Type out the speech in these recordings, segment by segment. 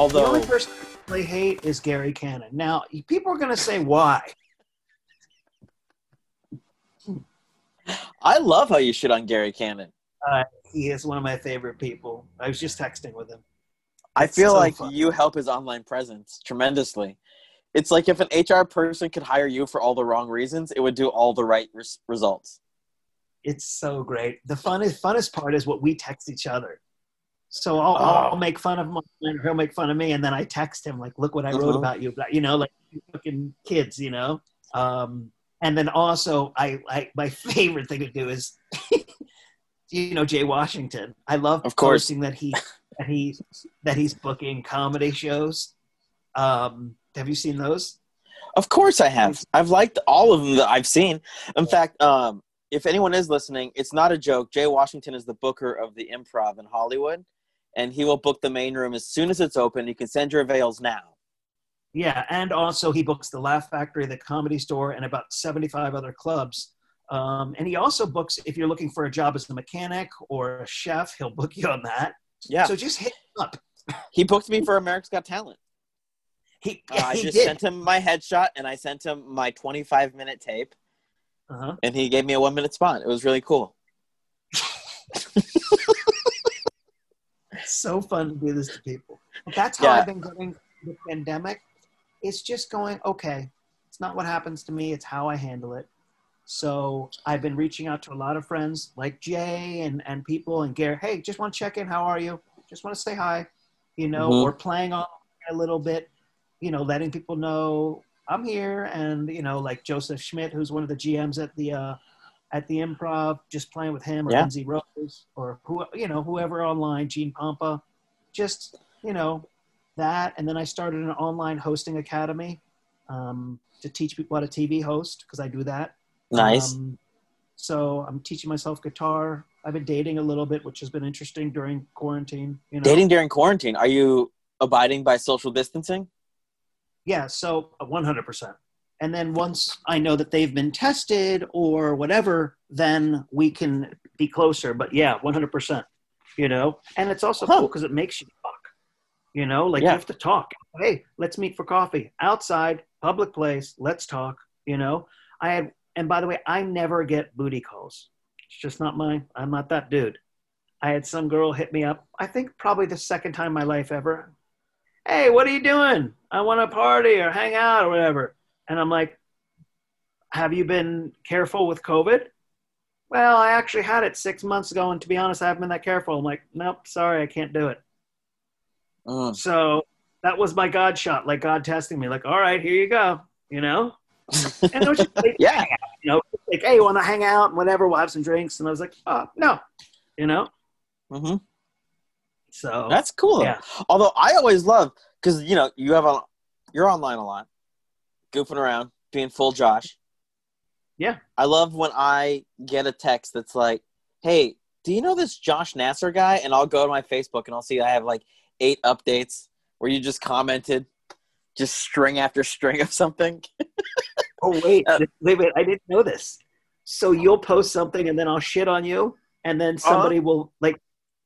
Although the only person I really hate is Gary Cannon. Now, people are going to say why. I love how you shit on Gary Cannon. Uh, he is one of my favorite people. I was just texting with him. I It's feel so like fun. you help his online presence tremendously. It's like if an HR person could hire you for all the wrong reasons, it would do all the right res- results. It's so great. The funnest, funnest part is what we text each other. So I'll, I'll Oh. make fun of him, and he'll make fun of me, and then I text him like, "Look what I wrote Mhm. about you," you know, like fucking kids, you know. Um, and then also, I, I my favorite thing to do is, you know, Jay Washington. I love Of course. posting that he that he that he's booking comedy shows. Um, have you seen those? Of course I have. I've liked all of them that I've seen. In fact, um, if anyone is listening, it's not a joke. Jay Washington is the booker of the improv in Hollywood, and he will book the main room as soon as it's open. You can send your avails now. Yeah, and also he books the Laugh Factory, the Comedy Store, and about seventy-five other clubs. Um, and he also books if you're looking for a job as a mechanic or a chef, he'll book you on that. Yeah. So just hit him up. He booked me for America's Got Talent. He, Uh, I he just did. sent him my headshot and I sent him my 25 minute tape, uh-huh. and he gave me a one minute spot. It was really cool. So fun to do this to people. But that's how Yeah. I've been going the pandemic. It's just going, okay, it's not what happens to me, it's how I handle it. So I've been reaching out to a lot of friends like Jay and, and people and Gary, hey, just want to check in, how are you? Just want to say hi, you know, Mhm. or playing on a little bit, you know, letting people know I'm here and, you know, like Joseph Schmidt, who's one of the GMs at the uh at the improv, just playing with him or Yeah. Lindsay Rose or who you know, whoever online, Gene Pompa, just, you know, that. And then I started an online hosting academy um, to teach people how to TV host because I do that. Nice. Um, so I'm teaching myself guitar. I've been dating a little bit, which has been interesting during quarantine. You know, Dating during quarantine. Are you abiding by social distancing? Yeah, so 100%. And then once I know that they've been tested or whatever, then we can be closer. But yeah, 100%. You know, and it's also Huh. cool because it makes you talk. You know, like Yeah. you have to talk. Hey, let's meet for coffee outside, public place. Let's talk. You know, I had, and by the way, I never get booty calls. It's just not mine. I'm not that dude. I had some girl hit me up. I think probably the second time in my life ever. Hey, what are you doing? I want to party or hang out or whatever. And I'm like, Have you been careful with COVID? Well, I actually had it six months ago, and to be honest, I haven't been that careful. I'm like, Nope, sorry, I can't do it. Mm. So that was my God shot, like God testing me, like, all right, here you go, you know? And it was just like, Yeah. you know, like, hey, want to hang out and whatever, we'll have some drinks. And I was like, oh, no, you know? hmm So That's cool. Yeah. Although I always love because you know you have a you're online a lot, goofing around, being full Josh. Yeah. I love when I get a text that's like, "Hey, do you know this Josh Nasser guy?" And I'll go to my Facebook and I'll see I have like eight updates where you just commented, just string after string of something. Oh wait, Uh, wait, wait! I didn't know this. So you'll post something, and then I'll shit on you, and then somebody will like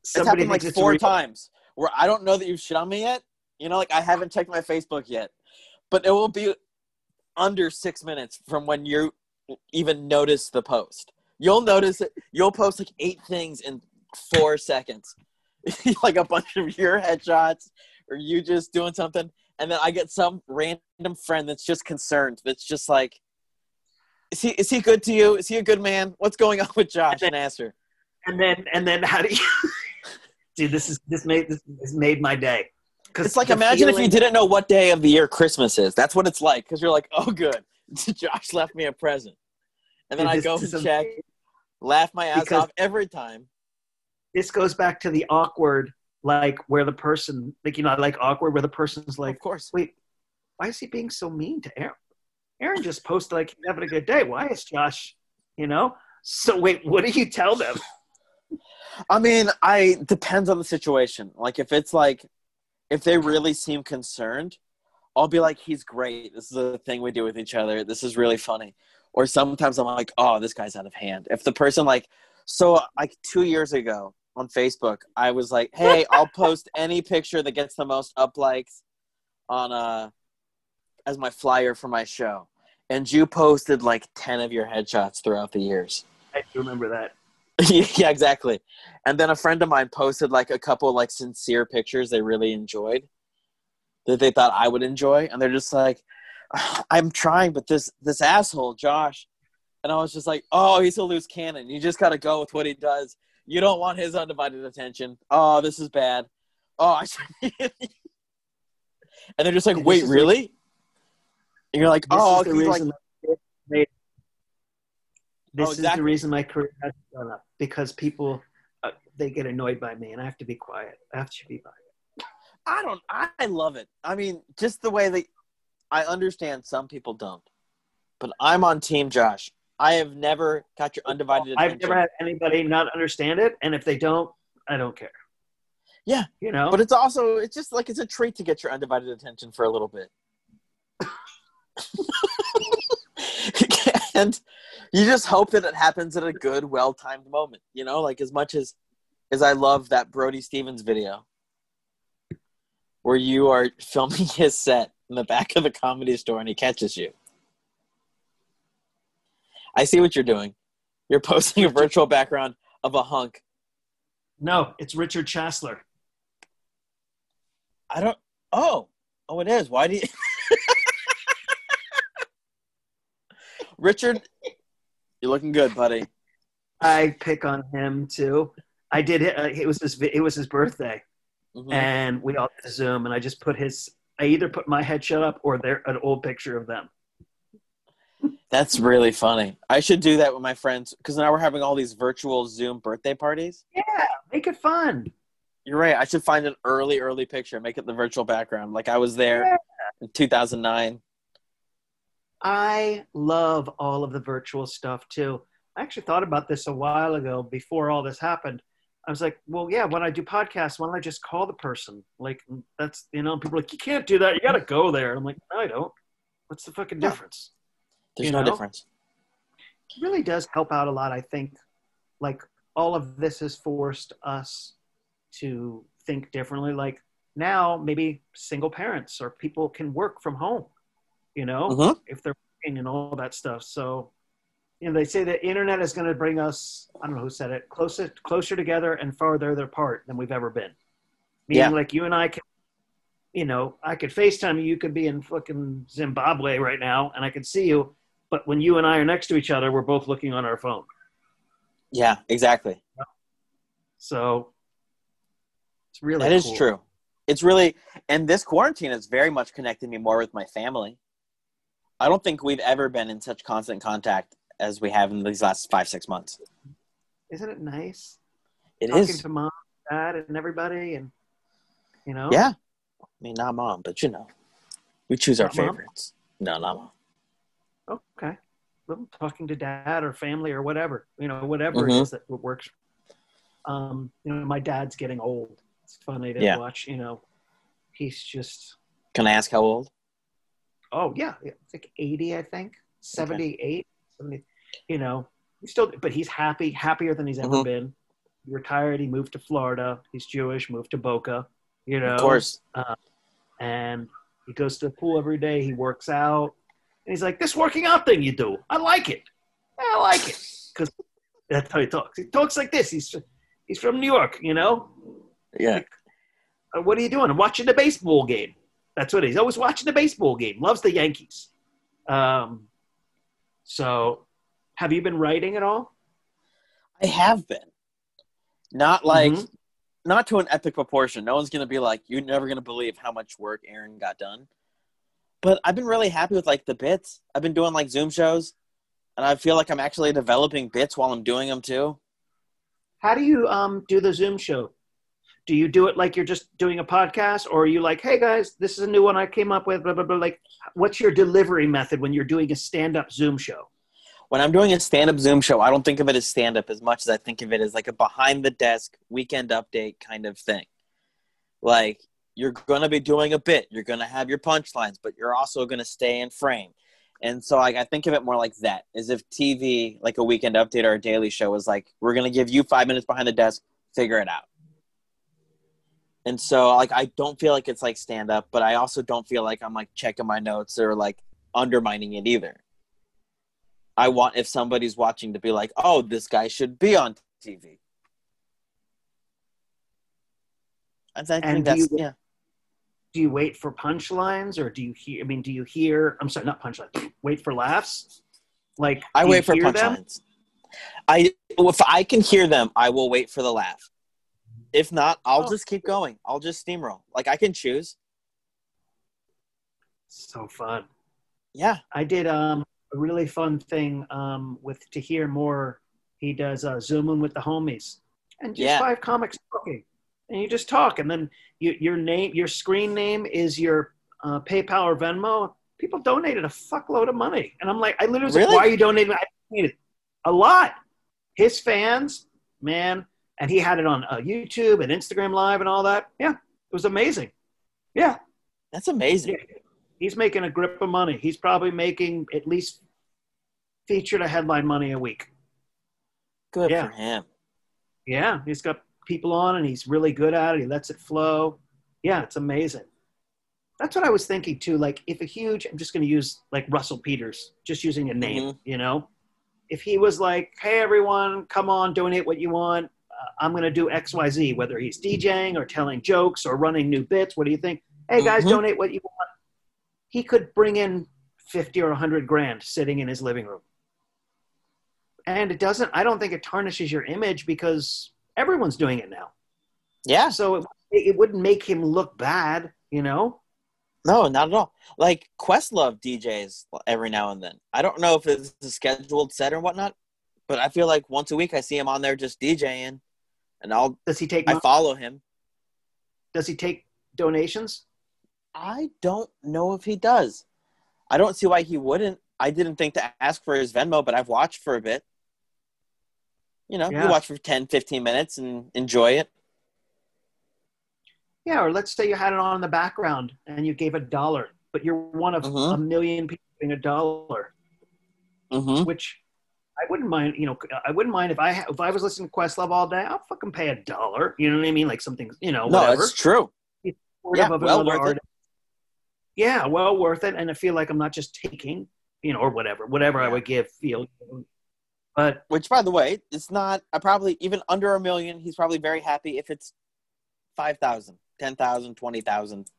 It's somebody happened like four real. times where I don't know that you've shit on me yet. You know, like I haven't checked my Facebook yet, but it will be under six minutes from when you even notice the post. You'll notice it. You'll post like eight things in four seconds, like a bunch of your headshots or you just doing something, and then I get some random friend that's just concerned. That's just like, is he is he good to you? Is he a good man? What's going on with Josh Nasser? And then and then how do you? Dude, this is this made this, this made my day. It's like imagine if you didn't know what day of the year Christmas is. That's what it's like because you're like, oh, good, Josh left me a present, and then Dude, I go and a- check, laugh my ass Because- off every time. This goes back to the awkward, like where the person, like you know, like awkward where the person's like, of course, wait, why is he being so mean to Aaron? Aaron just posted like having a good day. Why is Josh, you know? So wait, what do you tell them? I mean, I depends on the situation. Like if it's like, if they really seem concerned, I'll be like, he's great. This is a thing we do with each other. This is really funny. Or sometimes I'm like, oh, this guy's out of hand. If the person like, so like two years ago, on Facebook. I was like, "Hey, I'll post any picture that gets the most up likes on uh as my flyer for my show." And you posted like 10 of your headshots throughout the years. I do remember that. yeah, exactly. And then a friend of mine posted like a couple like sincere pictures they really enjoyed that they thought I would enjoy, and they're just like, "I'm trying, but this this asshole Josh," and I was just like, "Oh, he's a loose cannon. You just gotta go with what he does. You don't want his undivided attention. Oh, this is bad. Oh, I." and they're just like, "Wait, really?" And you're like, "Oh, he's like, this Oh, is the reason my career has gone up because people uh, they get annoyed by me, and I have to be quiet. I have to be quiet. I don't. I love it. I mean, just the way that I understand some people don't, but I'm on Team Josh. I have never got your undivided attention. I've never had anybody not understand it, and if they don't, I don't care. Yeah, you know. but it's also it's just like it's a treat to get your undivided attention for a little bit. and you just hope that it happens at a good, well-timed moment. You know, like as much as as I love that Brody Stevens video where you are filming his set in the back of the comedy store and he catches you. I see what you're doing. You're posting a virtual background of a hunk. no, it's Richard Chasler. I don't. Oh, oh, it is. Why do you? Richard, you're looking good, buddy. I pick on him too. I did it. Uh, it was his. It was his birthday, Mhm. and we all did Zoom, and I just put his. I either put my headshot up or there an old picture of them. That's really funny. I should do that with my friends because now we're having all these virtual Zoom birthday parties. Yeah, make it fun. You're right. I should find an early, early picture, make it the virtual background, like I was there Yeah. in 2009. I love all of the virtual stuff too. I actually thought about this a while ago before all this happened. I was like, well, yeah, when I do podcasts, why don't I just call the person? Like, mm, that's, you know, people are like, you can't do that. You got to go there. I'm like, no, I don't. What's the fucking difference? There's You no know? difference. It really does help out a lot, I think. Like, all of this has forced us to think differently. Like, now maybe single parents or people can work from home, you know? Mhm. if they're working and all that stuff. So, you know, they say the internet is going to bring us, I don't know who said it, closer, closer together and farther apart than we've ever been. Meaning, Yeah. like you and I can, you know, I could FaceTime you. You could be in fucking Zimbabwe right now and I could see you. But when you and I are next to each other, we're both looking on our phone. Yeah, exactly. So it's really That is cool. true. It's really, and this quarantine has very much connected me more with my family. I don't think we've ever been in such constant contact as we have in these last five, six months. Isn't it nice? It Talking is. to mom, dad, and everybody, and you know, Yeah. I mean, not mom, but you know, we choose our Not mom? favorites. No, not mom. okay well, talking to dad or family or whatever you know whatever Mhm. it is that works um you know my dad's getting old it's funny to Yeah. watch you know he's just Can I ask how old? Oh yeah it's like 80 i think 78 70 you know he's still but he's happy happier than he's ever Mhm. been he retired he moved to florida he's jewish moved to boca you know Of course. and he goes to the pool every day. He works out, and he's like, "This working out thing you do, I like it. I like it." Because that's how he talks. He talks like this. He's he's from New York, you know. Yeah. Uh, What are you doing? I'm watching the baseball game. That's what he's always watching the baseball game. Loves the Yankees. Um, so, have you been writing at all? I have been. Not like, Mhm. not to an epic proportion. No one's going to be like, you're never going to believe how much work Aaron got done. But I've been really happy with like the bits. I've been doing like Zoom shows, and I feel like I'm actually developing bits while I'm doing them too. How do you um, do the Zoom show? Do you do it like you're just doing a podcast, or are you like, "Hey guys, this is a new one I came up with"? Blah blah blah. Like, what's your delivery method when you're doing a stand-up Zoom show? when I'm doing a stand up Zoom show, I don't think of it as stand up as much as I think of it as like a behind the desk weekend update kind of thing. Like you're going to be doing a bit, you're going to have your punchlines, but you're also going to stay in frame. And so like, I think of it more like that, as if TV, like a weekend update or a daily show, is like we're going to give you five minutes behind the desk, figure it out. And so like I don't feel like it's like stand up, but I also don't feel like I'm like checking my notes or like undermining it either. I want if somebody's watching to be like, "Oh, this guy should be on TV." I think And do that's you- yeah. Do you wait for punchlines or do you hear? I mean, do you hear? I'm sorry, not punchlines. Wait for laughs. Like I wait for punchlines. I if I can hear them, I will wait for the laugh. If not, I'll Oh. just keep going. I'll just steamroll. Like I can choose. So fun. Yeah. I did um, a really fun thing um, with Tahir Moore. He does uh, zooming with the homies, and just Yeah. five comics talking, and you just talk, and then you, your name, your screen name is your uh, PayPal or Venmo. People donated a fuckload of money, and I'm like, I literally was Really? like, why are you donating? I donated a lot. His fans, man, and he had it on uh, YouTube and Instagram Live and all that. Yeah, it was amazing. Yeah, That's amazing. yeah. He's making a grip of money. He's probably making at least featured a headline money a week. Good Yeah. for him. Yeah, he's got people on and he's really good at it. He lets it flow. Yeah, it's amazing. That's what I was thinking too. Like, if a huge, I'm just going to use like Russell Peters, just using a name, Mhm. you know? If he was like, hey, everyone, come on, donate what you want. I'm going to do XYZ, whether he's DJing or telling jokes or running new bits. What do you think? Hey, guys, Mhm. donate what you want. He could bring in 50 or 100 grand sitting in his living room. And it doesn't, I don't think it tarnishes your image because everyone's doing it now. Yeah. So it, it wouldn't make him look bad, you know? No, not at all. Like Questlove DJs every now and then. I don't know if it's a scheduled set or whatnot, but I feel like once a week I see him on there just DJing, and I'll Does he take I follow him. does he take donations? I don't know if he does. I don't see why he wouldn't. I didn't think to ask for his Venmo, but I've watched for a bit. You know, Yeah. you watch for 10, 15 minutes and enjoy it. Yeah, or let's say you had it on in the background and you gave a dollar, but you're one of Mhm. a million people giving a dollar, Mm-hmm. which I wouldn't mind. You know, I wouldn't mind if I ha- if I was listening to Questlove all day. I'll fucking pay a dollar. You know what I mean? Like something. You know, No, whatever. it's true. Yeah, well worth it. Yeah, well worth it, and I feel like I'm not just taking, you know, or whatever, whatever I would give. Feel, but Which, by the way, it's not. I probably even under a million. He's probably very happy if it's five thousand, ten thousand, twenty thousand,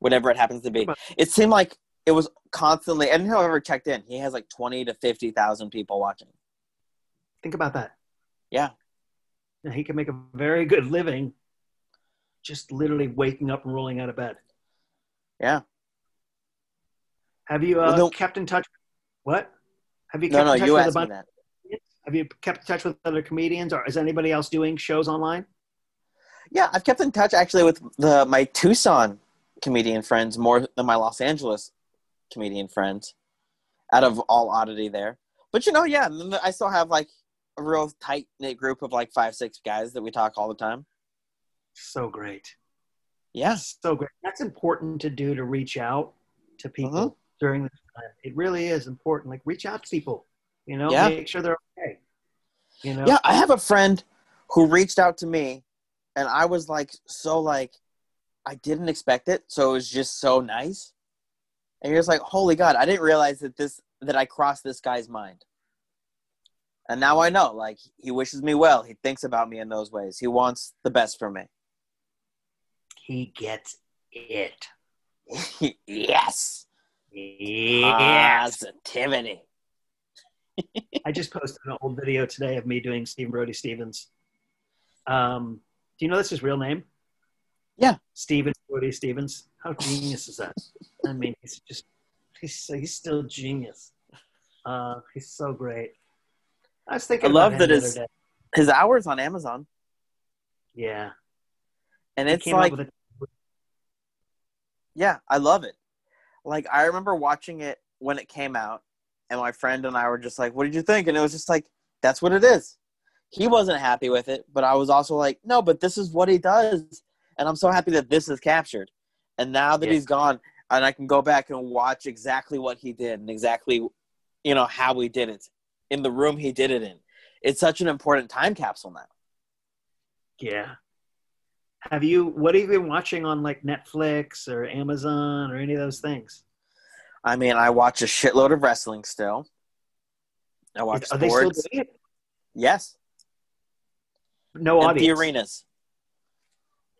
whatever it happens to be. It seemed like it was constantly. And whoever checked in, he has like twenty to fifty thousand people watching. think about that. Yeah, Yeah, he can make a very good living just literally waking up and rolling out of bed. yeah. Have you uh, Well, no- kept in touch? What? Have you kept no, in touch you with a asked me bunch? Have you kept in touch with other comedians, or is anybody else doing shows online? Yeah, I've kept in touch actually with the my Tucson comedian friends more than my Los Angeles comedian friends. Out of all oddity there, but you know, yeah, I still have like a real tight knit group of like five, six guys that we talk all the time. So great. Yeah, So great. That's important to do to reach out to people Mhm. during this time. It really is important. Like reach out to people. You know, Yeah. make sure they're okay. You know, yeah. I have a friend who reached out to me, and I was like, so like, I didn't expect it, so it was just so nice. And you're just like, holy God, I didn't realize that this that I crossed this guy's mind. And now I know, like, he wishes me well. He thinks about me in those ways. He wants the best for me. he gets it. yes. Yes. Positivity. I just posted an old video today of me doing Steve Brody Stevens. Um, do you know that's his real name? Yeah. Stephen Brody Stevens. How genius is that? I mean, he's just he's so, he's still genius. Uh, he's so great. I was thinking. I love that his- His hours on Amazon. Yeah, And He it's like, a- yeah, I love it. Like, I remember watching it when it came out, and my friend and I were just like, what did you think? And it was just like, that's what it is. He wasn't happy with it, but I was also like, no, but this is what he does. And I'm so happy that this is captured. And now that Yeah. he's gone, and I can go back and watch exactly what he did and exactly, you know, how he did it in the room he did it in. It's such an important time capsule now. Yeah. Have you? What have you been watching on like Netflix or Amazon or any of those things? I mean, I watch a shitload of wrestling still. I watch Are they still sports. doing it? Yes, No empty audience. arenas.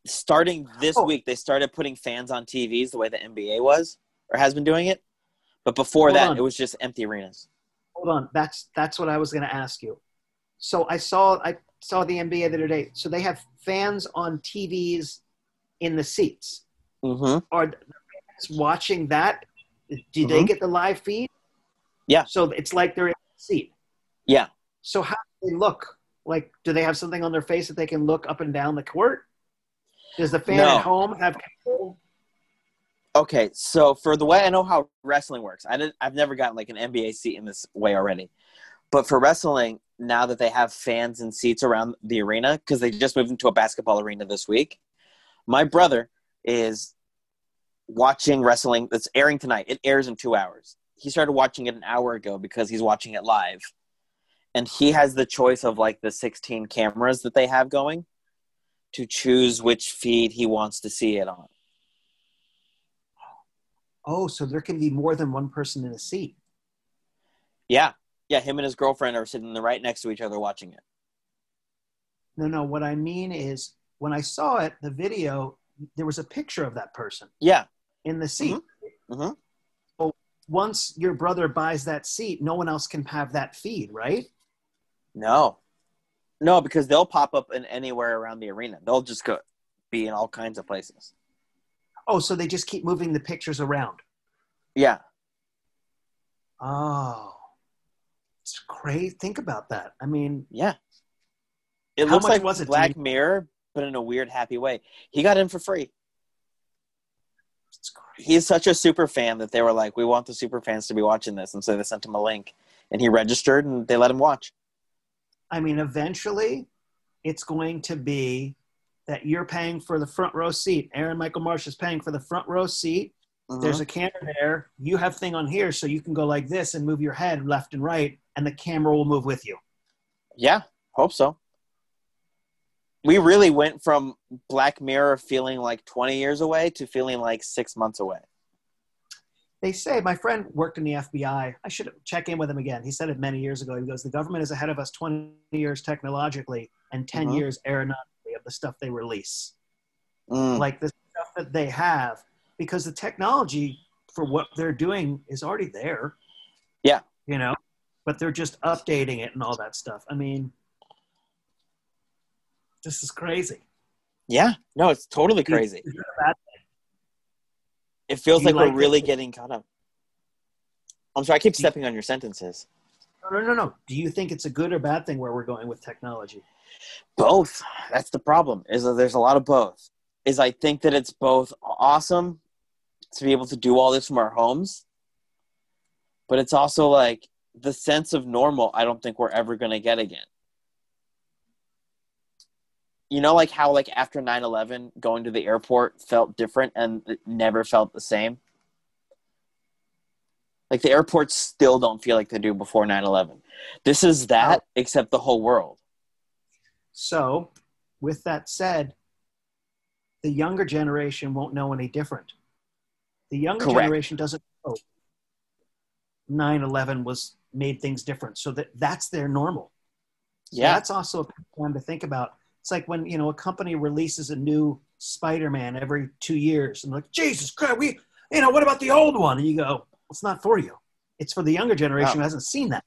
Starting this Oh. week, they started putting fans on TVs the way the NBA was or has been doing it. But before Hold that, on. it was just empty arenas. Hold on. That's that's what I was going to ask you. So I saw I saw the NBA the other day. So they have fans on TVs in the seats. Mm-hmm. Are the fans watching that? Do they Mhm. get the live feed? Yeah. So it's like they're in the seat. Yeah. So how do they look? Like, do they have something on their face that they can look up and down the court? Does the fan No. at home have control? Okay, so for the way I know how wrestling works, I did, I've never gotten like an NBA seat in this way already. But for wrestling, now that they have fans and seats around the arena, because they just moved into a basketball arena this week, my brother is watching wrestling that's airing tonight. It airs in two hours. He started watching it an hour ago because he's watching it live. And he has the choice of like the 16 cameras that they have going to choose which feed he wants to see it on. Oh, so there can be more than one person in a seat. Yeah. Yeah, him and his girlfriend are sitting right next to each other watching it. No, no. What I mean is, when I saw it, the video, there was a picture of that person Yeah. in the seat. Mm-hmm. So once your brother buys that seat, no one else can have that feed, right? No. No, because they'll pop up in anywhere around the arena. They'll just go be in all kinds of places. Oh, so they just keep moving the pictures around. Yeah. Oh, it's crazy. Think about that. I mean, Yeah. It looks like was it, Black Mirror, but in a weird, happy way. He got in for free. He's such a super fan that they were like, "We want the super fans to be watching this," and so they sent him a link, and he registered, and they let him watch. I mean, eventually, it's going to be that you're paying for the front row seat. Aaron Michael Marsh is paying for the front row seat. Mm-hmm. There's a camera there. You have thing on here, so you can go like this and move your head left and right, and the camera will move with you. Yeah, hope so. We really went from Black Mirror feeling like 20 years away to feeling like six months away. They say my friend worked in the FBI. I should check in with him again. He said it many years ago. He goes, "The government is ahead of us 20 years technologically and 10 Mhm. years aeronautically of the stuff they release." Mm, like the stuff that they have because the technology for what they're doing is already there Yeah. you know but they're just updating it and all that stuff i mean this is crazy yeah, no, it's totally crazy. Is bad- It feels like, like we're really getting caught up. I'm sorry, I keep Do you- stepping on your sentences. no no no no do you think it's a good or bad thing where we're going with technology Both. That's the problem. Is that there's a lot of both. Is I think that it's both awesome to be able to do all this from our homes, but it's also like the sense of normal. I don't think we're ever gonna get again. You know, like how like after 9-11, going to the airport felt different and it never felt the same. Like the airports still don't feel like they do before 9-11. This is that, except the whole world. so with that said the younger generation won't know any different the younger Correct. generation doesn't know 9-11 was made things different so that that's their normal So Yeah. that's also one to think about. It's like when you know a company releases a new Spider-Man every two years, and like Jesus Christ, we you know what about the old one? And you go, it's not for you. It's for the younger generation who hasn't seen that.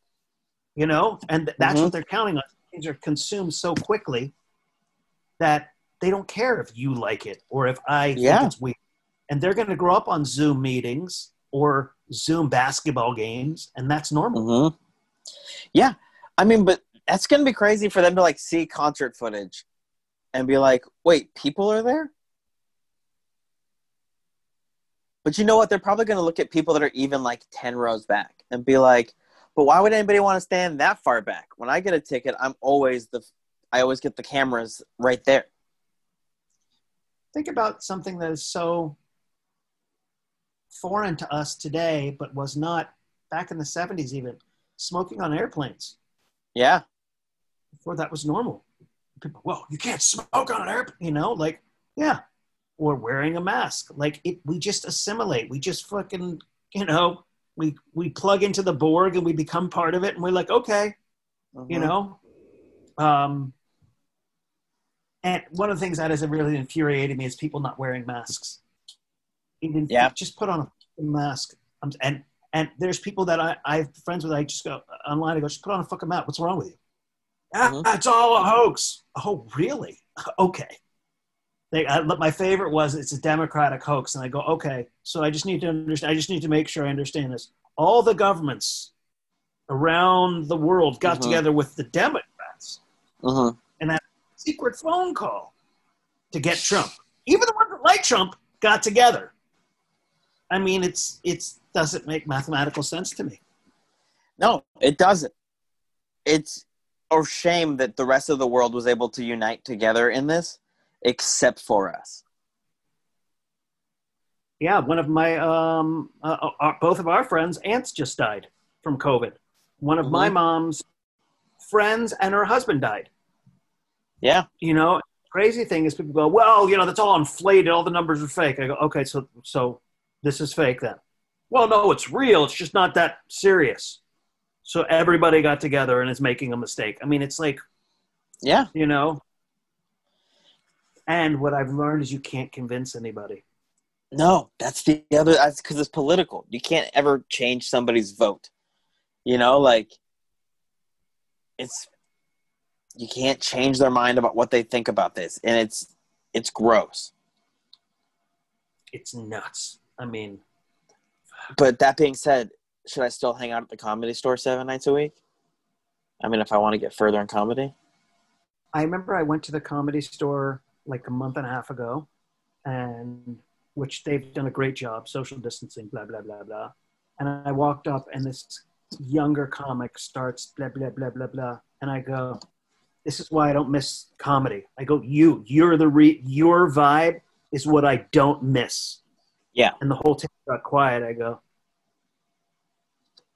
You know, and th- that's Mhm. what they're counting on. Things are consumed so quickly that they don't care if you like it or if I Yeah. think it's weird. And they're going to grow up on Zoom meetings or Zoom basketball games, and that's normal. hmm Yeah, I mean, but that's gonna be crazy for them to like see concert footage and be like, "Wait, people are there." But you know what? They're probably gonna look at people that are even like ten rows back and be like, "But why would anybody want to stand that far back? When I get a ticket, I'm always the, I always get the cameras right there." think about something that is so foreign to us today, but was not back in the 70s, even smoking on airplanes. Yeah, Before that was normal. people, well, you can't smoke on an airplane, you know, like, yeah, or wearing a mask. Like it, we just assimilate. We just fucking, you know, we we plug into the Borg and we become part of it, and we're like, okay, you Mhm. know. Um, and one of the things that has really infuriated me is people not wearing masks. Even Yeah. just put on a mask. And and there's people that I I have friends with. I just go online. I go, just put on a fucking mask. What's wrong with you? Ah, Mhm. it's all a hoax. Oh, really? Okay. They, I, my favorite was it's a Democratic hoax, and I go, okay. So I just need to understand. I just need to make sure I understand this. All the governments around the world got Mhm. together with the Democrats, Mhm. And that secret phone call to get Trump. Even the ones that like Trump got together. I mean, it's it's doesn't make mathematical sense to me. No, it doesn't. It's a shame that the rest of the world was able to unite together in this, except for us. Yeah, one of my um, uh, uh, both of our friends' aunts just died from COVID. One of my Mhm. mom's friends and her husband died. Yeah. You know, crazy thing is people go, well, you know, that's all inflated. All the numbers are fake. I go, okay, so so this is fake then. Well, no, it's real. It's just not that serious. So everybody got together and is making a mistake. I mean, it's like Yeah. you know. And what I've learned is you can't convince anybody. No, that's the other. That's because it's political. You can't ever change somebody's vote. You know, like it's you can't change their mind about what they think about this, and it's it's gross. It's nuts. I mean, But that being said, should I still hang out at the comedy store seven nights a week? I mean, if I want to get further in comedy, I remember I went to the comedy store like a month and a half ago, and which they've done a great job, social distancing, blah blah blah blah. And I walked up, and this younger comic starts blah blah blah blah blah, and I go, "This is why I don't miss comedy." I go, "You, you're the re- your vibe is what I don't miss." Yeah. And the whole table got quiet. I go,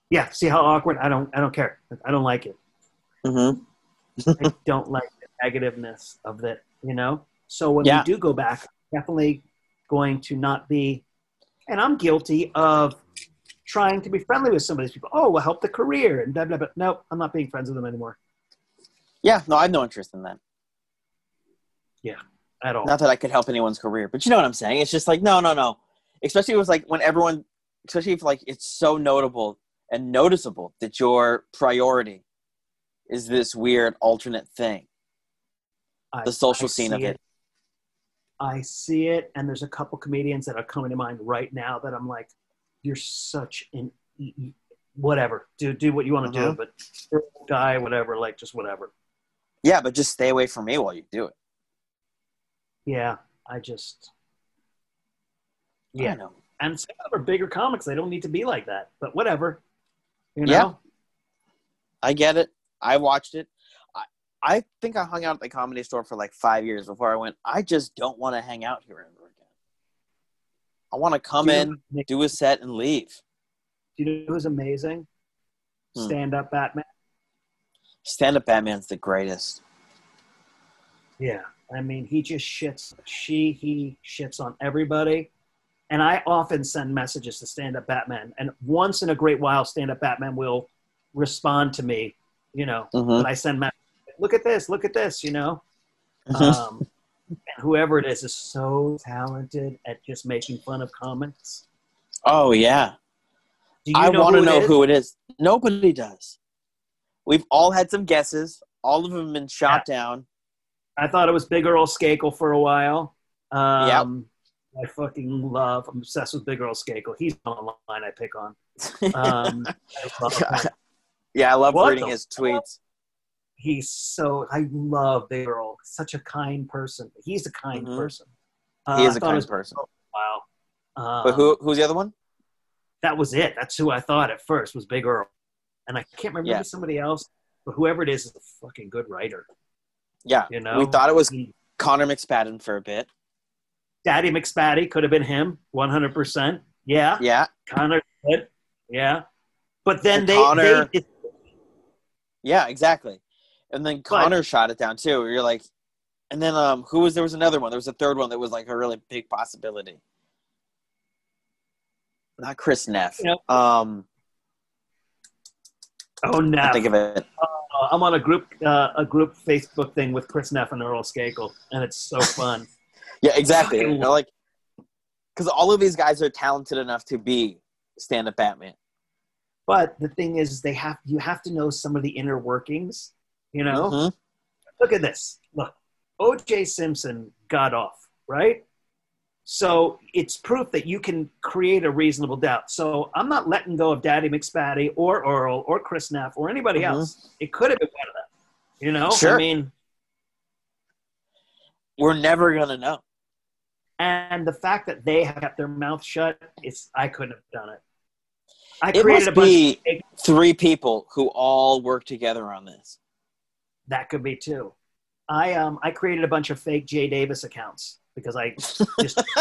"Yeah, see how awkward? I don't, I don't care. I don't like it." mm-hmm. I don't like the negativeness of it, you know? So when Yeah. we do go back, definitely going to not be, and I'm guilty of trying to be friendly with some of these people. Oh, we'll help the career and blah, blah, blah. Nope, I'm not being friends with them anymore yeah, no, I have no interest in that. Yeah, at all. Not that I could help anyone's career, but you know what I'm saying. It's just like no, no, no. Especially it was like when everyone, especially if like it's so notable and noticeable that your priority is this weird alternate thing, I- the social I scene of it. I see it, and there's a couple comedians that are coming to mind right now that I'm like, you're such an whatever. Do do what you want to do, Mhm. but guy, whatever, like just whatever. Yeah, but just stay away from me while you do it. Yeah, I just I yeah. know. and some of them are bigger comics. They don't need to be like that, but whatever. You know, Yeah. I get it. I watched it. I, I think I hung out at the comedy store for like five years before I went. I just don't want to hang out here ever again. I want to come in, do a set, and leave. Do you know who's amazing? Hmm. Stand up Batman. Stand up Batman's the greatest. Yeah, I mean, he just shits. She, he shits on everybody. And I often send messages to Stand Up Batman, and once in a great while, Stand Up Batman will respond to me. You know, but I send messages. Look at this. Look at this. You know, Mhm. um, whoever it is is so talented at just making fun of comics. oh yeah, Do you I want to know is? who it is. Nobody does. We've all had some guesses. All of them have been shot down. I thought it was Big Earl Skakel for a while. Um, I fucking love. I'm obsessed with Big Earl Skakel. He's on the line I pick on. Um, I yeah, I love What reading his tweets. He's so. I love Big Earl. Such a kind person. He's a kind Mhm. person. He Uh, is I a kind person. Wow. Um, But who? Who's the other one? That was it. That's who I thought at first was Big Earl, and I can't remember Yeah. somebody else. But whoever it is is a fucking good writer. Yeah, You know, we thought it was Connor McSpadden for a bit. Daddy McSpaddy could have been him, 100. percent Yeah. Yeah, Connor good. Yeah. But then And they, Connor- they yeah, exactly. And then Connor shot it down too. You're like, And then um, who was there was another one. There was a third one that was like a really big possibility. Not Chris Neff. Um, Oh, no. Think of it. Uh, I'm on a group uh, a group Facebook thing with Chris Neff and Earl Skakel, and it's so fun. Yeah, exactly. You know, like, because all of these guys are talented enough to be stand-up Batman. but the thing is, they have you have to know some of the inner workings. You know, Mhm. look at this. Look, O.J. Simpson got off, right? So it's proof that you can create a reasonable doubt. So I'm not letting go of Daddy McSpaddy or Earl or Chris Neff or anybody Mhm. else. It could have been one of them. You know, Sure. I mean, We're never gonna know. And the fact that they have kept their mouth shut, it's I couldn't have done it. I It created must a bunch be of three people who all work together on this. that could be too. I um I created a bunch of fake Jay Davis accounts because I just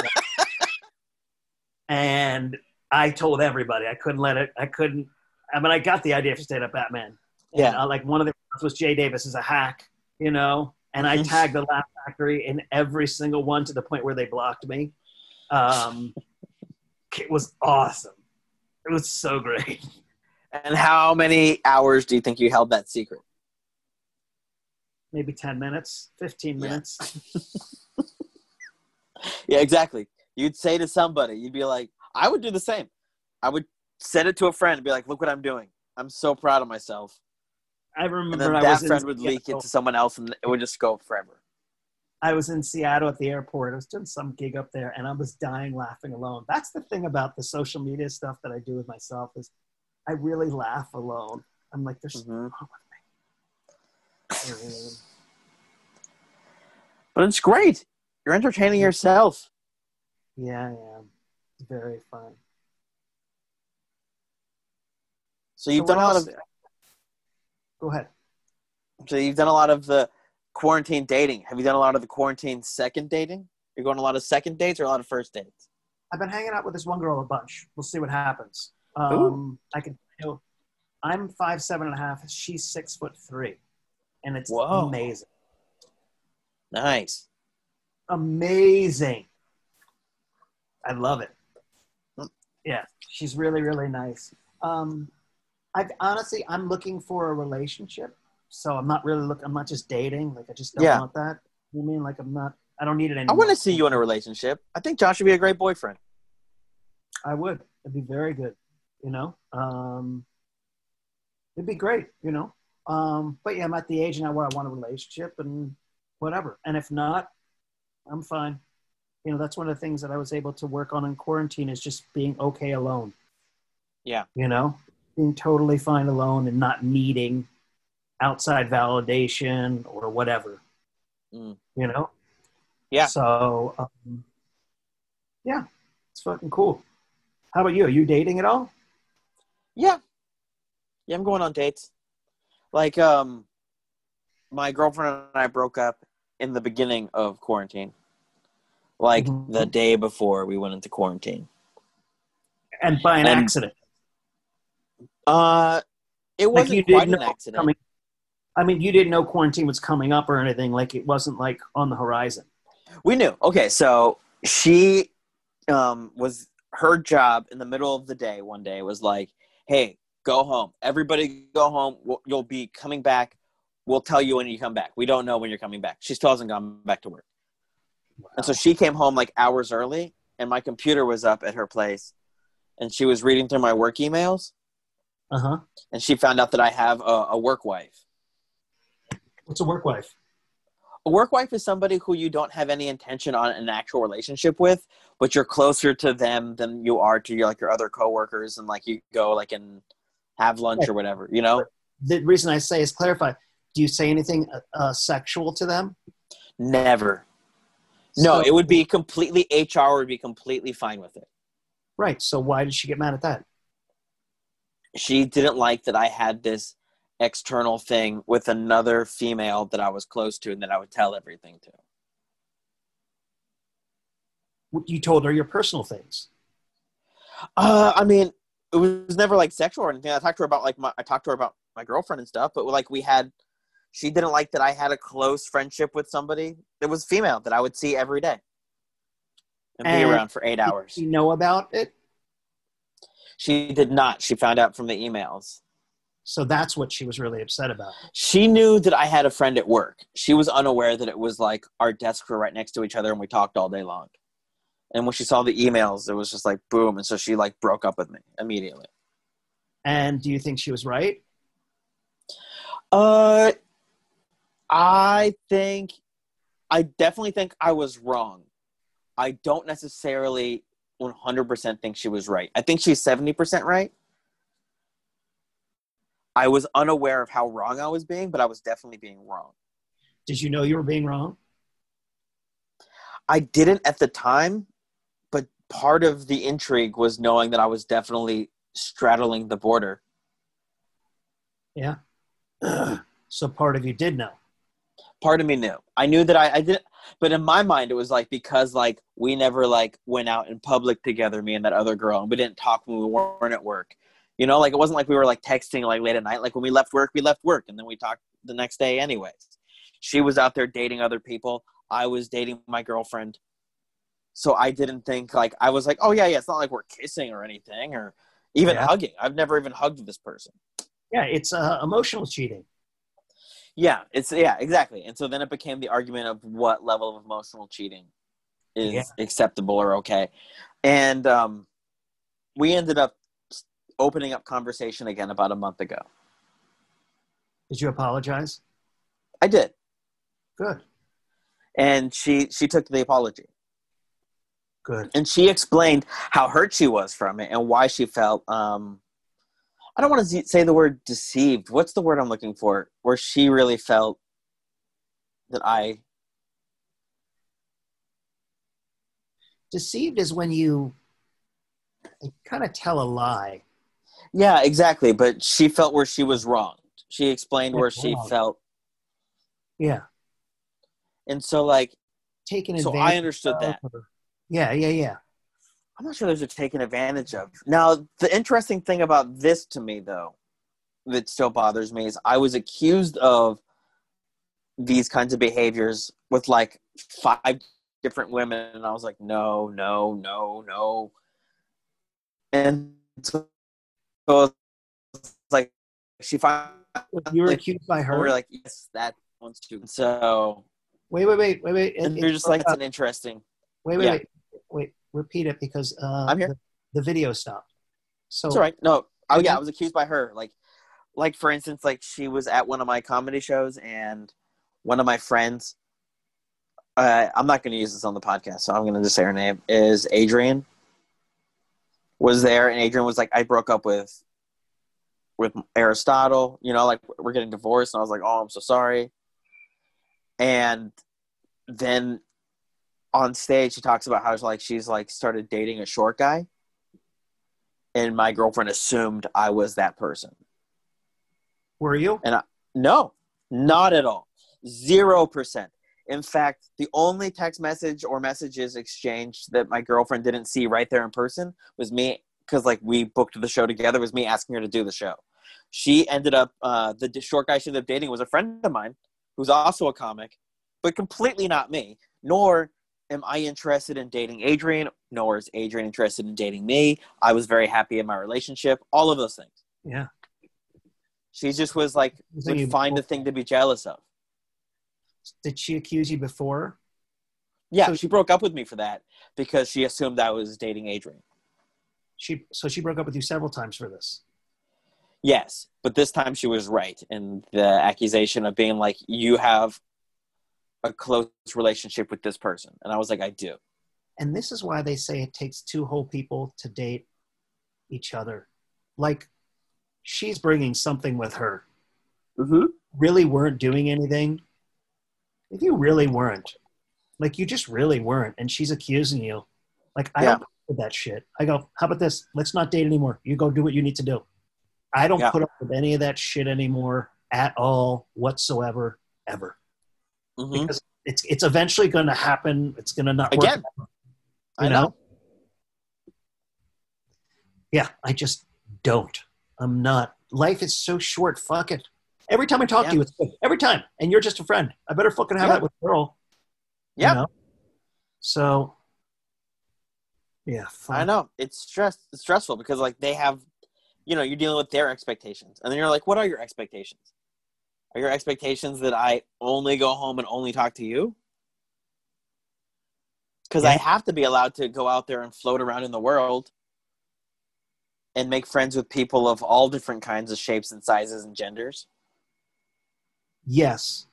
and I told everybody I couldn't let it. I couldn't. I mean, I got the idea for stand up Batman. And, Yeah. uh, like one of the was Jay Davis is a hack, you know, and I tagged the Laugh Factory in every single one to the point where they blocked me. Um, it was awesome. It was so great. And how many hours do you think you held that secret? Maybe ten minutes, fifteen Yeah. minutes. Yeah, exactly. You'd say to somebody, you'd be like, I would do the same. I would send it to a friend and be like, look what I'm doing. I'm so proud of myself. I And remember then I that friend would leak it to someone else and it would just go forever. I was in Seattle at the airport. I was doing some gig up there, and I was dying laughing alone. That's the thing about the social media stuff that I do with myself is I really laugh alone. I'm like, there's something Mhm. wrong with me. You know what I mean? But it's great. You're entertaining yourself. Yeah, yeah, it's very fun. So you've So done a lot of Go ahead. so you've done a lot of the quarantine dating. Have you done a lot of the quarantine second dating? You're going a lot of second dates or a lot of first dates? I've been hanging out with this one girl a bunch. We'll see what happens. Um, I can. You know, I'm five seven and a half. She's six foot three, and it's Whoa. amazing. Nice. amazing. I love it. Hmm. Yeah, she's really, really nice. Um, I honestly, I'm looking for a relationship, so I'm not really look. I'm not just dating. Like I just don't Yeah. want that. You mean like I'm not? I don't need it anymore. I want to see you in a relationship. I think Josh would be a great boyfriend. I would. It'd be very good. You know, um, it'd be great. You know, um, but yeah, I'm at the age now where I want a relationship and whatever. And if not, I'm fine. You know, that's one of the things that I was able to work on in quarantine is just being okay alone. Yeah. You know, being totally fine alone and not needing outside validation or whatever. Mm. You know. Yeah. So, um, yeah, it's fucking cool. How about you? Are you dating at all? Yeah. Yeah, I'm going on dates. Like, um, my girlfriend and I broke up in the beginning of quarantine. Like Mhm. the day before we went into quarantine. And by an And- accident. Uh, it wasn't you quite didn't an know accident. coming- I mean, you didn't know quarantine was coming up or anything. Like it wasn't like on the horizon. We knew. Okay, so she um, was her job in the middle of the day one day was like, "Hey, go home. Everybody go home. We'll, you'll be coming back. We'll tell you when you come back. We don't know when you're coming back." She still hasn't gone back to work, and so she came home like hours early, and my computer was up at her place, and she was reading through my work emails, Uh huh. and she found out that I have a, a work wife. What's a work wife? A work wife is somebody who you don't have any intention on an actual relationship with, but you're closer to them than you are to your like your other coworkers, and like you go like and have lunch or whatever. You know, The reason I say is clarify. Do you say anything uh, uh, sexual to them? never. No, So- it would be completely HR would be completely fine with it. right. So why did she get mad at that? She didn't like that I had this external thing with another female that I was close to and that I would tell everything to. You told her your personal things. Uh, I mean, it was never like sexual or anything. I talked to her about like my, I talked to her about my girlfriend and stuff, but like we had, She didn't like that I had a close friendship with somebody that was female that I would see every day and, be around for eight hours. You know about it? She did not. She found out from the emails. So that's what she was really upset about. She knew that I had a friend at work. She was unaware that it was like our desks were right next to each other and we talked all day long. And when she saw the emails, it was just like boom. And so she like broke up with me immediately. And do you think she was right? Uh, I think, I definitely think I was wrong. I don't necessarily 100% think she was right. I think she's 70% right. I was unaware of how wrong I was being, but I was definitely being wrong. Did you know you were being wrong? I didn't at the time, but part of the intrigue was knowing that I was definitely straddling the border. Yeah. so part of you did know. Part of me knew. I knew that I, I didn't, but in my mind, it was like because like we never like went out in public together, me and that other girl, and we didn't talk when we weren't at work. You know, like it wasn't like we were like texting like late at night. Like when we left work, we left work, and then we talked the next day, anyways. She was out there dating other people. I was dating my girlfriend. So I didn't think like I was like, oh yeah, yeah. It's not like we're kissing or anything, or even Yeah. hugging. I've never even hugged this person. Yeah, it's uh, emotional cheating. Yeah, it's yeah, exactly. And so then it became the argument of what level of emotional cheating is Yeah. acceptable or okay. And um, we ended up opening up conversation again about a month ago. Did you apologize? I did, Good. and she she took the apology, Good. and she explained how hurt she was from it and why she felt. Um, I don't want to say the word deceived. What's the word I'm looking for? Where she really felt that I Deceived is when you kind of tell a lie. Yeah, exactly. But she felt where she was wronged. She explained where she felt, Yeah. and so like, Taking so I understood that. Yeah, yeah, yeah. I'm not sure those are taken advantage of. Now, the interesting thing about this to me, though, that still bothers me is I was accused of these kinds of behaviors with like five different women, and I was like, no, no, no, no, and so it's like she finally You were accused by her. we her. were like, yes, that one's too. So wait, wait, wait, wait, wait. and It- you're just like, it's an interesting. wait, wait, yeah. wait, wait. Repeat it because uh, I'm here. The, the video stopped. So It's all right. No, oh yeah, I was accused by her. Like, like for instance, like she was at one of my comedy shows, and one of my friends. Uh, I'm not going to use this on the podcast, so I'm going to just say her name is Adrian. Was there, and Adrian was like, I broke up with, with Aristotle. You know, like we're getting divorced, and I was like, oh, I'm so sorry. And then on stage, she talks about how like she's like started dating a short guy and my girlfriend assumed I was that person. were you? And I, no, not at all. Zero percent. In fact, the only text message or messages exchanged that my girlfriend didn't see right there in person was me because like we booked the show together was me asking her to do the show. She ended up uh, the short guy she ended up dating was a friend of mine who's also a comic, but completely not me. Nor am I interested in dating Adrian, nor is Adrian interested in dating me. I was very happy in my relationship. All of those things. Yeah. She just was like So would find a thing to be jealous of. Did she accuse you before? Yeah, So- she broke up with me for that because she assumed I was dating Adrian. She so she broke up with you several times for this. Yes, but this time she was right in the accusation of being like, "You have a close relationship with this person," and I was like, "I do." And this is why they say it takes two whole people to date each other. Like she's bringing something with her. Mm-hmm. Really weren't doing anything. If you really weren't, like you just really weren't, and she's accusing you, like I Yeah. don't put up with that shit. I go, how about this? Let's not date anymore. You go do what you need to do. I don't Yeah. put up with any of that shit anymore at all, whatsoever, ever. Mm-hmm. Because it's it's eventually going to happen. It's going to not work Again, I you know. know? Yeah, I just don't. I'm not. Life is so short. Fuck it. Every time I talk Yeah. to you, it's. Every time. And you're just a friend. I better fucking have Yeah. that with a girl. you Yeah. know? So, yeah. I know it's stress it's stressful because like they have, you know, you're dealing with their expectations, and then you're like, what are your expectations? Are your expectations that I only go home and only talk to you? Because I have to be allowed to go out there and float around in the world and make friends with people of all different kinds of shapes and sizes and genders. Yes.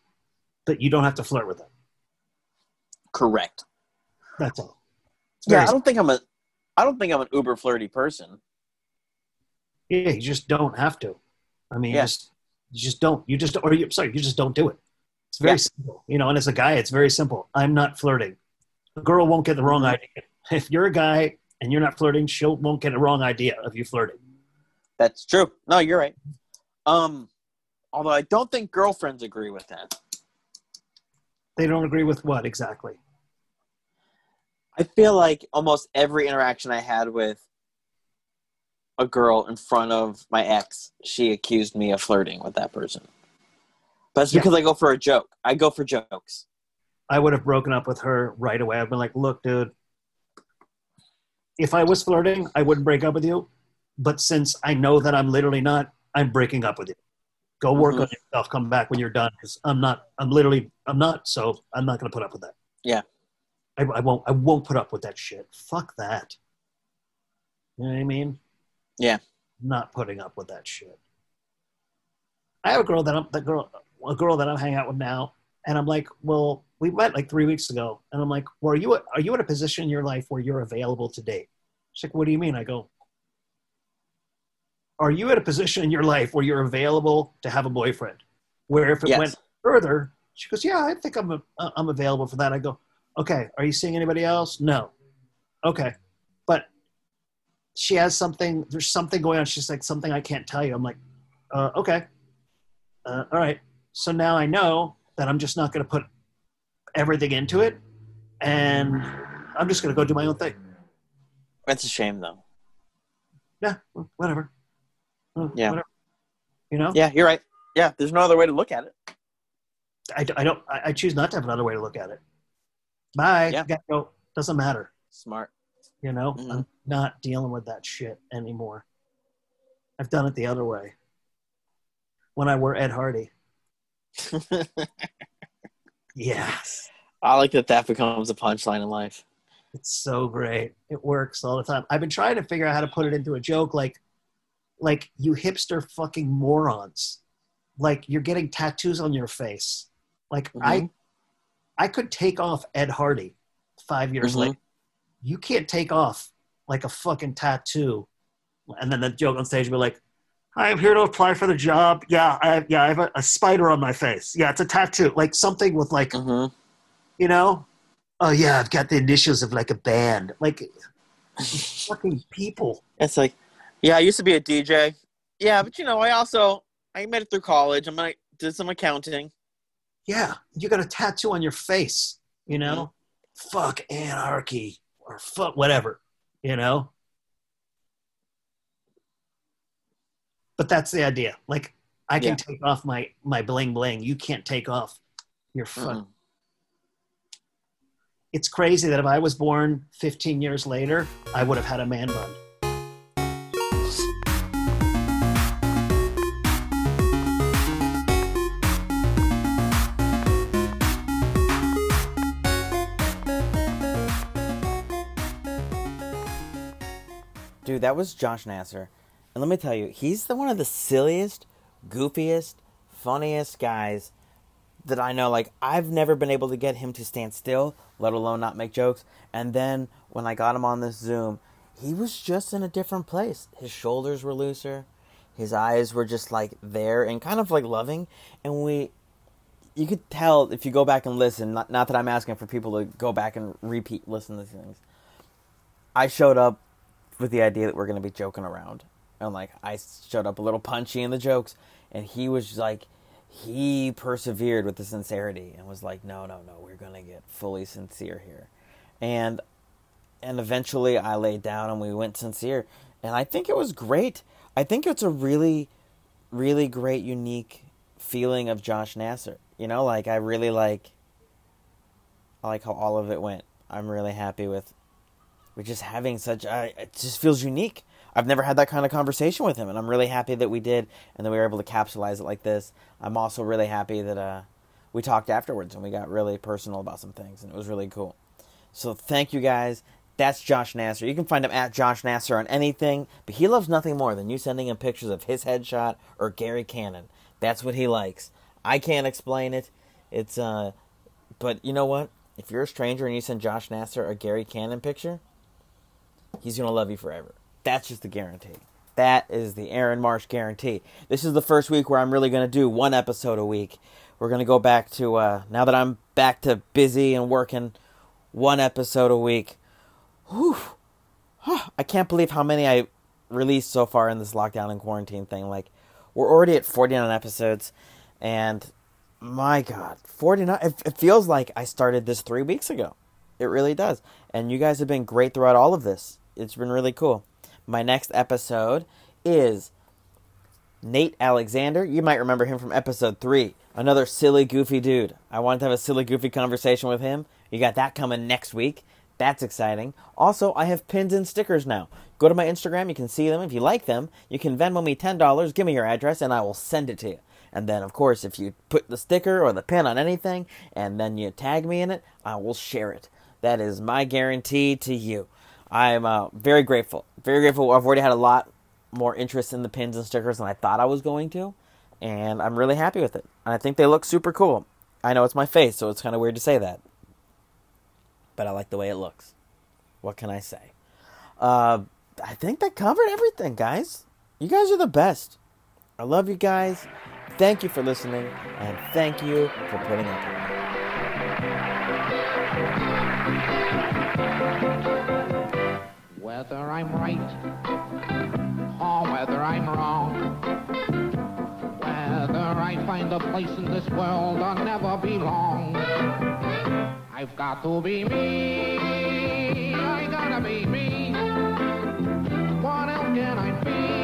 But you don't have to flirt with them. Correct. That's all. Yeah, I don't think I'm a, I don't think I'm an uber flirty person. Yeah, you just don't have to. I mean, Yeah. just you just don't. You just or you sorry, you just don't do it. It's very Yeah. simple, you know. And as a guy, it's very simple. I'm not flirting. A girl won't get the wrong Mhm. idea. If you're a guy and you're not flirting, she won't get a wrong idea of you flirting. That's true. No, you're right. Um, although I don't think girlfriends agree with that. They don't agree with what exactly. I feel like almost every interaction I had with a girl in front of my ex, she accused me of flirting with that person. But it's Yeah. because I go for a joke. I go for jokes. I would have broken up with her right away. I've been like, look, dude, if I was flirting, I wouldn't break up with you. But since I know that I'm literally not, I'm breaking up with you. Go work Mhm. on yourself. Come back when you're done because I'm not. I'm literally. I'm not. So I'm not going to put up with that. Yeah. I, I won't. I won't put up with that shit. Fuck that. You know what I mean? Yeah. Not putting up with that shit. I have a girl that I'm the girl a girl that I'm hanging out with now, and I'm like, well, we met like three weeks ago, and I'm like, well, are you are you in a position in your life where you're available to date? She's like, what do you mean? I go, are you at a position in your life where you're available to have a boyfriend? Where if it Yes. went further, she goes, yeah, I think I'm a, I'm available for that. I go, okay, are you seeing anybody else? No, okay, but she has something. There's something going on. She's like something I can't tell you. I'm like, uh, okay, uh, all right. So now I know that I'm just not going to put everything into it, and I'm just going to go do my own thing. That's a shame, though. Yeah, whatever. Yeah. whatever. You know, Yeah, you're right. Yeah, there's no other way to look at it. I, I don't. I, choose not to have another way to look at it. Bye. Yeah. Go. Doesn't matter. Smart. You know, Mhm. I'm not dealing with that shit anymore. I've done it the other way. When I were Ed Hardy. Yes. I like that that becomes a punchline in life. It's so great. It works all the time. I've been trying to figure out how to put it into a joke like like you hipster fucking morons. Like you're getting tattoos on your face. Like I Mhm. I could take off Ed Hardy 5 years Mhm. later. You can't take off like a fucking tattoo. And then the joke on stage would be like, I'm here to apply for the job. Yeah, I yeah, I have a, a spider on my face. Yeah, it's a tattoo. Like something with like Mhm. you know oh yeah i've got the initials of like a band like fucking people It's like, yeah, I used to be a DJ. Yeah, but you know, I also I made it through college. I'm gonna did some accounting. yeah you got a tattoo on your face you know fuck anarchy or fuck whatever you know? But that's the idea. Like i can Yeah. take off my my bling bling. You can't take off your fuck Mm-mm. it's crazy that if i was born 15 years later i would have had a man bun that was Josh Nasser. And let me tell you, he's the one of the silliest, goofiest, funniest guys that I know. Like, I've never been able to get him to stand still, let alone not make jokes. And then when I got him on this Zoom, he was just in a different place. His shoulders were looser, his eyes were just like there and kind of like loving. And we, you could tell if you go back and listen, not, not that I'm asking for people to go back and repeat, listen to these things. I showed up with the idea that we're going to be joking around. And like I showed up a little punchy in the jokes and he was like he persevered with the sincerity and was like no no no we're going to get fully sincere here. And and eventually I laid down and we went sincere and I think it was great. I think it's a really really great unique feeling of Josh Nasser. You know, like I really like I like how all of it went. I'm really happy with with just having such a, it just feels unique. I've never had that kind of conversation with him and I'm really happy that we did and that we were able to capsulize it like this. I'm also really happy that uh we talked afterwards and we got really personal about some things and it was really cool. So thank you guys. That's Josh Nasser. You can find him at Josh Nasser on anything, but he loves nothing more than you sending him pictures of his headshot or Gary Cannon. That's what he likes. I can't explain it. It's uh but you know what? If you're a stranger and you send Josh Nasser a Gary Cannon picture, he's going to love you forever. That's just the guarantee. That is the Aaron Marsh guarantee. This is the first week where I'm really going to do one episode a week. We're going to go back to uh now that I'm back to busy and working one episode a week. Whew. I can't believe how many I released so far in this lockdown and quarantine thing. Like, we're already at 49 episodes, and my God, 49. It, it feels like I started this three weeks ago. It really does. And you guys have been great throughout all of this. It's been really cool. My next episode is Nate Alexander. You might remember him from episode three. Another silly, goofy dude. I wanted to have a silly, goofy conversation with him. You got that coming next week. That's exciting. Also, I have pins and stickers now. Go to my Instagram, you can see them. If you like them, you can Venmo me $10, give me your address, and I will send it to you. And then, of course, if you put the sticker or the pin on anything and then you tag me in it, I will share it. That is my guarantee to you. I'm uh, very grateful. Very grateful. I've already had a lot more interest in the pins and stickers than I thought I was going to. And I'm really happy with it. And I think they look super cool. I know it's my face, so it's kind of weird to say that but I like the way it looks. What can I say? Uh, I think that covered everything, guys. You guys are the best. I love you guys. Thank you for listening, and thank you for putting up whether I'm right or whether I'm wrong. Whether I find a place in this world or never belong. I've got to be me. I gotta be me. What else can I be?